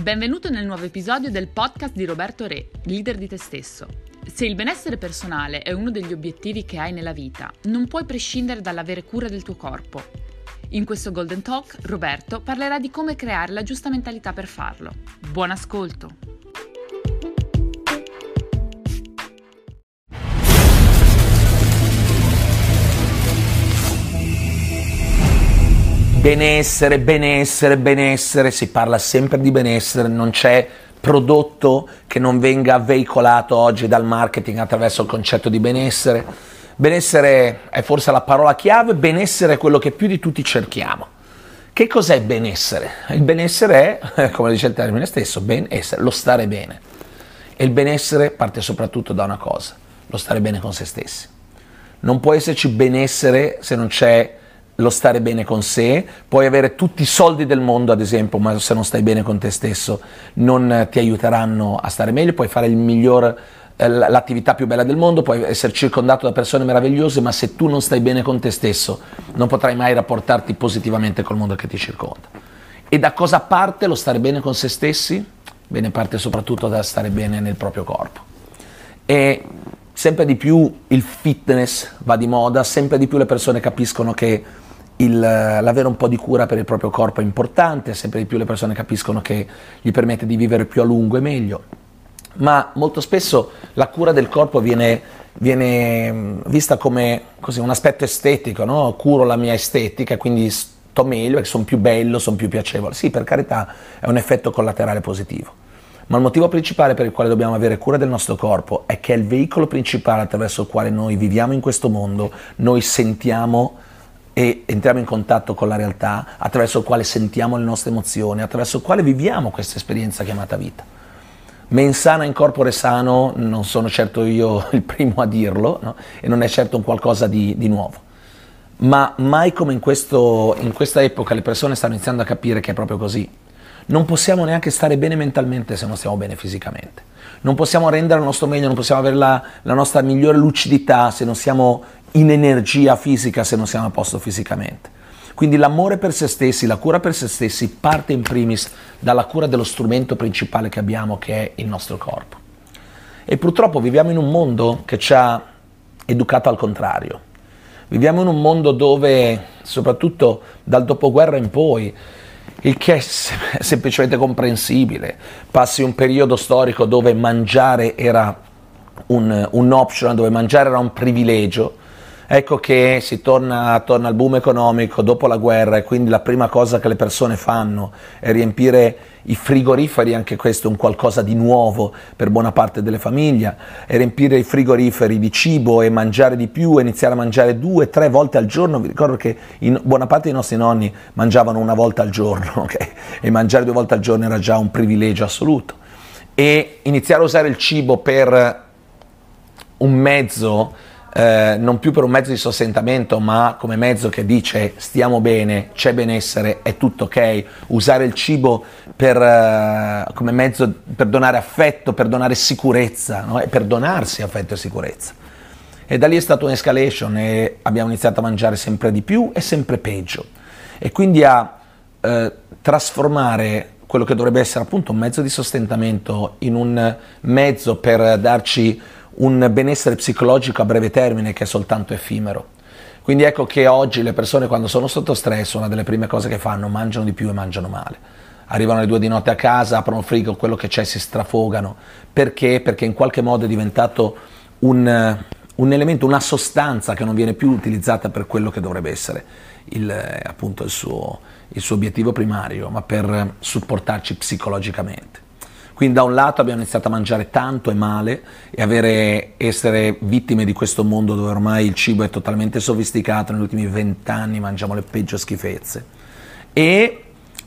Benvenuto nel nuovo episodio del podcast di Roberto Re, leader di te stesso. Se il benessere personale è uno degli obiettivi che hai nella vita, non puoi prescindere dall'avere cura del tuo corpo. In questo Golden Talk, Roberto parlerà di come creare la giusta mentalità per farlo. Buon ascolto! Benessere, benessere, benessere, si parla sempre di benessere, non c'è prodotto che non venga veicolato oggi dal marketing attraverso il concetto di benessere. Benessere è forse la parola chiave, benessere è quello che più di tutti cerchiamo. Che cos'è benessere? Il benessere è, come dice il termine stesso, benessere, lo stare bene. E il benessere parte soprattutto da una cosa, lo stare bene con se stessi. Non può esserci benessere se non c'è lo stare bene con sé, puoi avere tutti i soldi del mondo ad esempio, ma se non stai bene con te stesso non ti aiuteranno a stare meglio, puoi fare miglior eh, l'attività più bella del mondo, puoi essere circondato da persone meravigliose, ma se tu non stai bene con te stesso non potrai mai rapportarti positivamente col mondo che ti circonda. E da cosa parte lo stare bene con se stessi? Bene, parte soprattutto da stare bene nel proprio corpo. E sempre di più il fitness va di moda, sempre di più le persone capiscono che il, l'avere un po' di cura per il proprio corpo è importante, sempre di più le persone capiscono che gli permette di vivere più a lungo e meglio, ma molto spesso la cura del corpo viene, viene mm, vista come così, un aspetto estetico, no? curo la mia estetica, quindi sto meglio, perché sono più bello, sono più piacevole. Sì, per carità, è un effetto collaterale positivo. Ma il motivo principale per il quale dobbiamo avere cura del nostro corpo è che è il veicolo principale attraverso il quale noi viviamo in questo mondo, noi sentiamo e entriamo in contatto con la realtà, attraverso il quale sentiamo le nostre emozioni, attraverso il quale viviamo questa esperienza chiamata vita. Men sana in corpore sano, non sono certo io il primo a dirlo, no? e non è certo un qualcosa di, di nuovo. Ma mai come in, questo, in questa epoca le persone stanno iniziando a capire che è proprio così. Non possiamo neanche stare bene mentalmente se non stiamo bene fisicamente. Non possiamo rendere il nostro meglio, non possiamo avere la, la nostra migliore lucidità se non siamo in energia fisica se non siamo a posto fisicamente. Quindi l'amore per se stessi, la cura per se stessi parte in primis dalla cura dello strumento principale che abbiamo che è il nostro corpo. E purtroppo viviamo in un mondo che ci ha educato al contrario. Viviamo in un mondo dove, soprattutto dal dopoguerra in poi, il che è semplicemente comprensibile, passi un periodo storico dove mangiare era un, un optional, dove mangiare era un privilegio, Ecco che si torna, torna al boom economico dopo la guerra e quindi la prima cosa che le persone fanno è riempire i frigoriferi, anche questo è un qualcosa di nuovo per buona parte delle famiglie, e riempire i frigoriferi di cibo e mangiare di più, iniziare a mangiare due, tre volte al giorno. Vi ricordo che buona parte dei nostri nonni mangiavano una volta al giorno, okay? e mangiare due volte al giorno era già un privilegio assoluto. E iniziare a usare il cibo per un mezzo eh, non più per un mezzo di sostentamento, ma come mezzo che dice stiamo bene, c'è benessere, è tutto ok, usare il cibo per, eh, come mezzo per donare affetto, per donare sicurezza, no? e per donarsi affetto e sicurezza. E da lì è stata un'escalation e abbiamo iniziato a mangiare sempre di più e sempre peggio. E quindi a eh, trasformare quello che dovrebbe essere appunto un mezzo di sostentamento in un mezzo per darci un benessere psicologico a breve termine che è soltanto effimero. Quindi ecco che oggi le persone quando sono sotto stress una delle prime cose che fanno mangiano di più e mangiano male. Arrivano alle due di notte a casa, aprono il frigo, quello che c'è si strafogano. Perché? Perché in qualche modo è diventato un, un elemento, una sostanza che non viene più utilizzata per quello che dovrebbe essere il, appunto il suo, il suo obiettivo primario, ma per supportarci psicologicamente. Quindi da un lato abbiamo iniziato a mangiare tanto e male e avere, essere vittime di questo mondo dove ormai il cibo è totalmente sofisticato, negli ultimi vent'anni mangiamo le peggio schifezze. E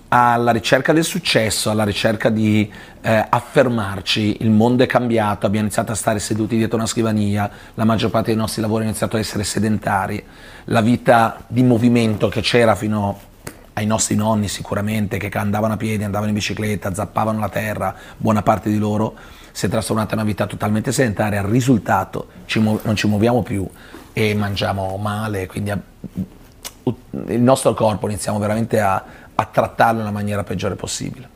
alla ricerca del successo, alla ricerca di eh, affermarci, il mondo è cambiato, abbiamo iniziato a stare seduti dietro una scrivania, la maggior parte dei nostri lavori ha iniziato a essere sedentari, la vita di movimento che c'era fino a ai nostri nonni sicuramente che andavano a piedi, andavano in bicicletta, zappavano la terra, buona parte di loro si è trasformata in una vita totalmente sedentaria, al risultato ci mu- non ci muoviamo più e mangiamo male, quindi a- il nostro corpo iniziamo veramente a, a trattarlo nella maniera peggiore possibile.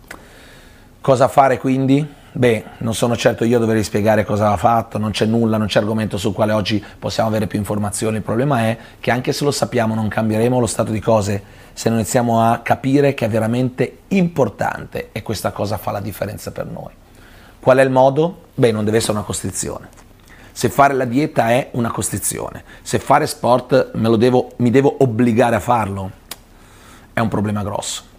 Cosa fare quindi? Beh, non sono certo io a dover spiegare cosa ha fatto, non c'è nulla, non c'è argomento sul quale oggi possiamo avere più informazioni. Il problema è che anche se lo sappiamo non cambieremo lo stato di cose se non iniziamo a capire che è veramente importante e questa cosa fa la differenza per noi. Qual è il modo? Beh, non deve essere una costrizione. Se fare la dieta è una costrizione, se fare sport devo, mi devo obbligare a farlo, è un problema grosso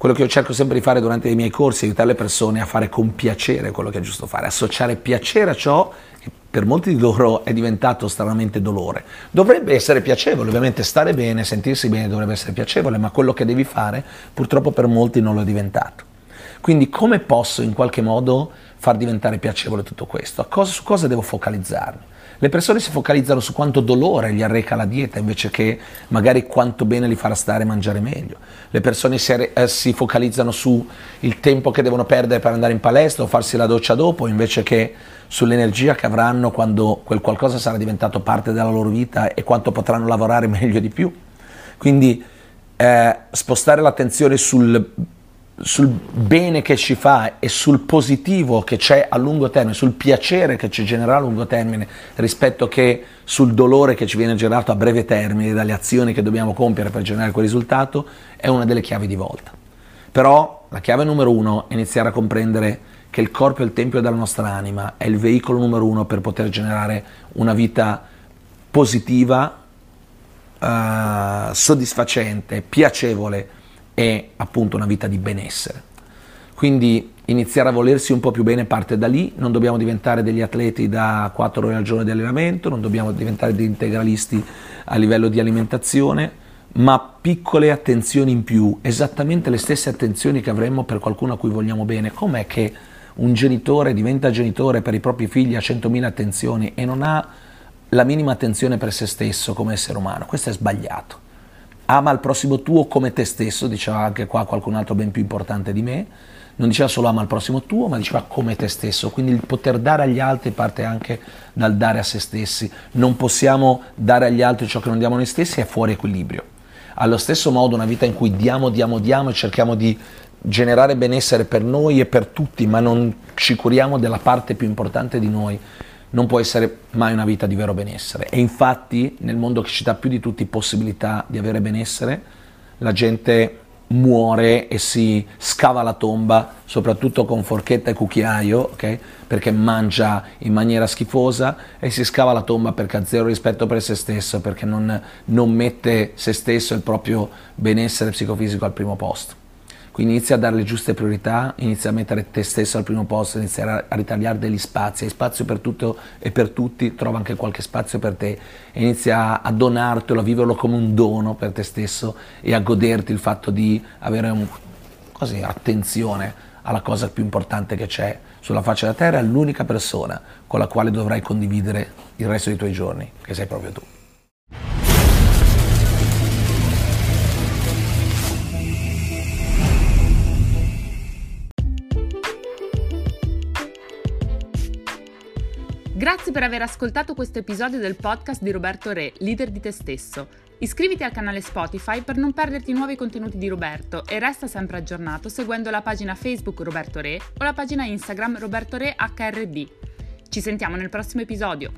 quello che io cerco sempre di fare durante i miei corsi è aiutare le persone a fare con piacere quello che è giusto fare, associare piacere a ciò che per molti di loro è diventato stranamente dolore. Dovrebbe essere piacevole, ovviamente stare bene, sentirsi bene dovrebbe essere piacevole, ma quello che devi fare purtroppo per molti non lo è diventato. Quindi come posso in qualche modo far diventare piacevole tutto questo? Cosa, su cosa devo focalizzarmi? Le persone si focalizzano su quanto dolore gli arreca la dieta invece che magari quanto bene li farà stare e mangiare meglio. Le persone si, eh, si focalizzano sul tempo che devono perdere per andare in palestra o farsi la doccia dopo invece che sull'energia che avranno quando quel qualcosa sarà diventato parte della loro vita e quanto potranno lavorare meglio di più. Quindi eh, spostare l'attenzione sul sul bene che ci fa e sul positivo che c'è a lungo termine, sul piacere che ci genererà a lungo termine rispetto che sul dolore che ci viene generato a breve termine dalle azioni che dobbiamo compiere per generare quel risultato, è una delle chiavi di volta. Però la chiave numero uno è iniziare a comprendere che il corpo è il tempio della nostra anima, è il veicolo numero uno per poter generare una vita positiva, uh, soddisfacente, piacevole, è appunto una vita di benessere. Quindi iniziare a volersi un po' più bene parte da lì, non dobbiamo diventare degli atleti da 4 ore al giorno di allenamento, non dobbiamo diventare degli integralisti a livello di alimentazione, ma piccole attenzioni in più, esattamente le stesse attenzioni che avremmo per qualcuno a cui vogliamo bene. Com'è che un genitore diventa genitore per i propri figli a 100.000 attenzioni e non ha la minima attenzione per se stesso come essere umano? Questo è sbagliato ama il prossimo tuo come te stesso, diceva anche qua qualcun altro ben più importante di me, non diceva solo ama il prossimo tuo, ma diceva come te stesso, quindi il poter dare agli altri parte anche dal dare a se stessi, non possiamo dare agli altri ciò che non diamo a noi stessi, è fuori equilibrio. Allo stesso modo una vita in cui diamo, diamo, diamo e cerchiamo di generare benessere per noi e per tutti, ma non ci curiamo della parte più importante di noi, non può essere mai una vita di vero benessere. E infatti nel mondo che ci dà più di tutti possibilità di avere benessere, la gente muore e si scava la tomba, soprattutto con forchetta e cucchiaio, okay? perché mangia in maniera schifosa e si scava la tomba perché ha zero rispetto per se stesso, perché non, non mette se stesso e il proprio benessere psicofisico al primo posto. Quindi inizia a dare le giuste priorità, inizia a mettere te stesso al primo posto, inizia a ritagliare degli spazi, hai spazio per tutto e per tutti, trova anche qualche spazio per te inizia a donartelo, a viverlo come un dono per te stesso e a goderti il fatto di avere un, così, attenzione alla cosa più importante che c'è sulla faccia della terra, l'unica persona con la quale dovrai condividere il resto dei tuoi giorni, che sei proprio tu. Grazie per aver ascoltato questo episodio del podcast di Roberto Re, leader di te stesso. Iscriviti al canale Spotify per non perderti nuovi contenuti di Roberto e resta sempre aggiornato seguendo la pagina Facebook Roberto Re o la pagina Instagram Roberto Re HRD. Ci sentiamo nel prossimo episodio.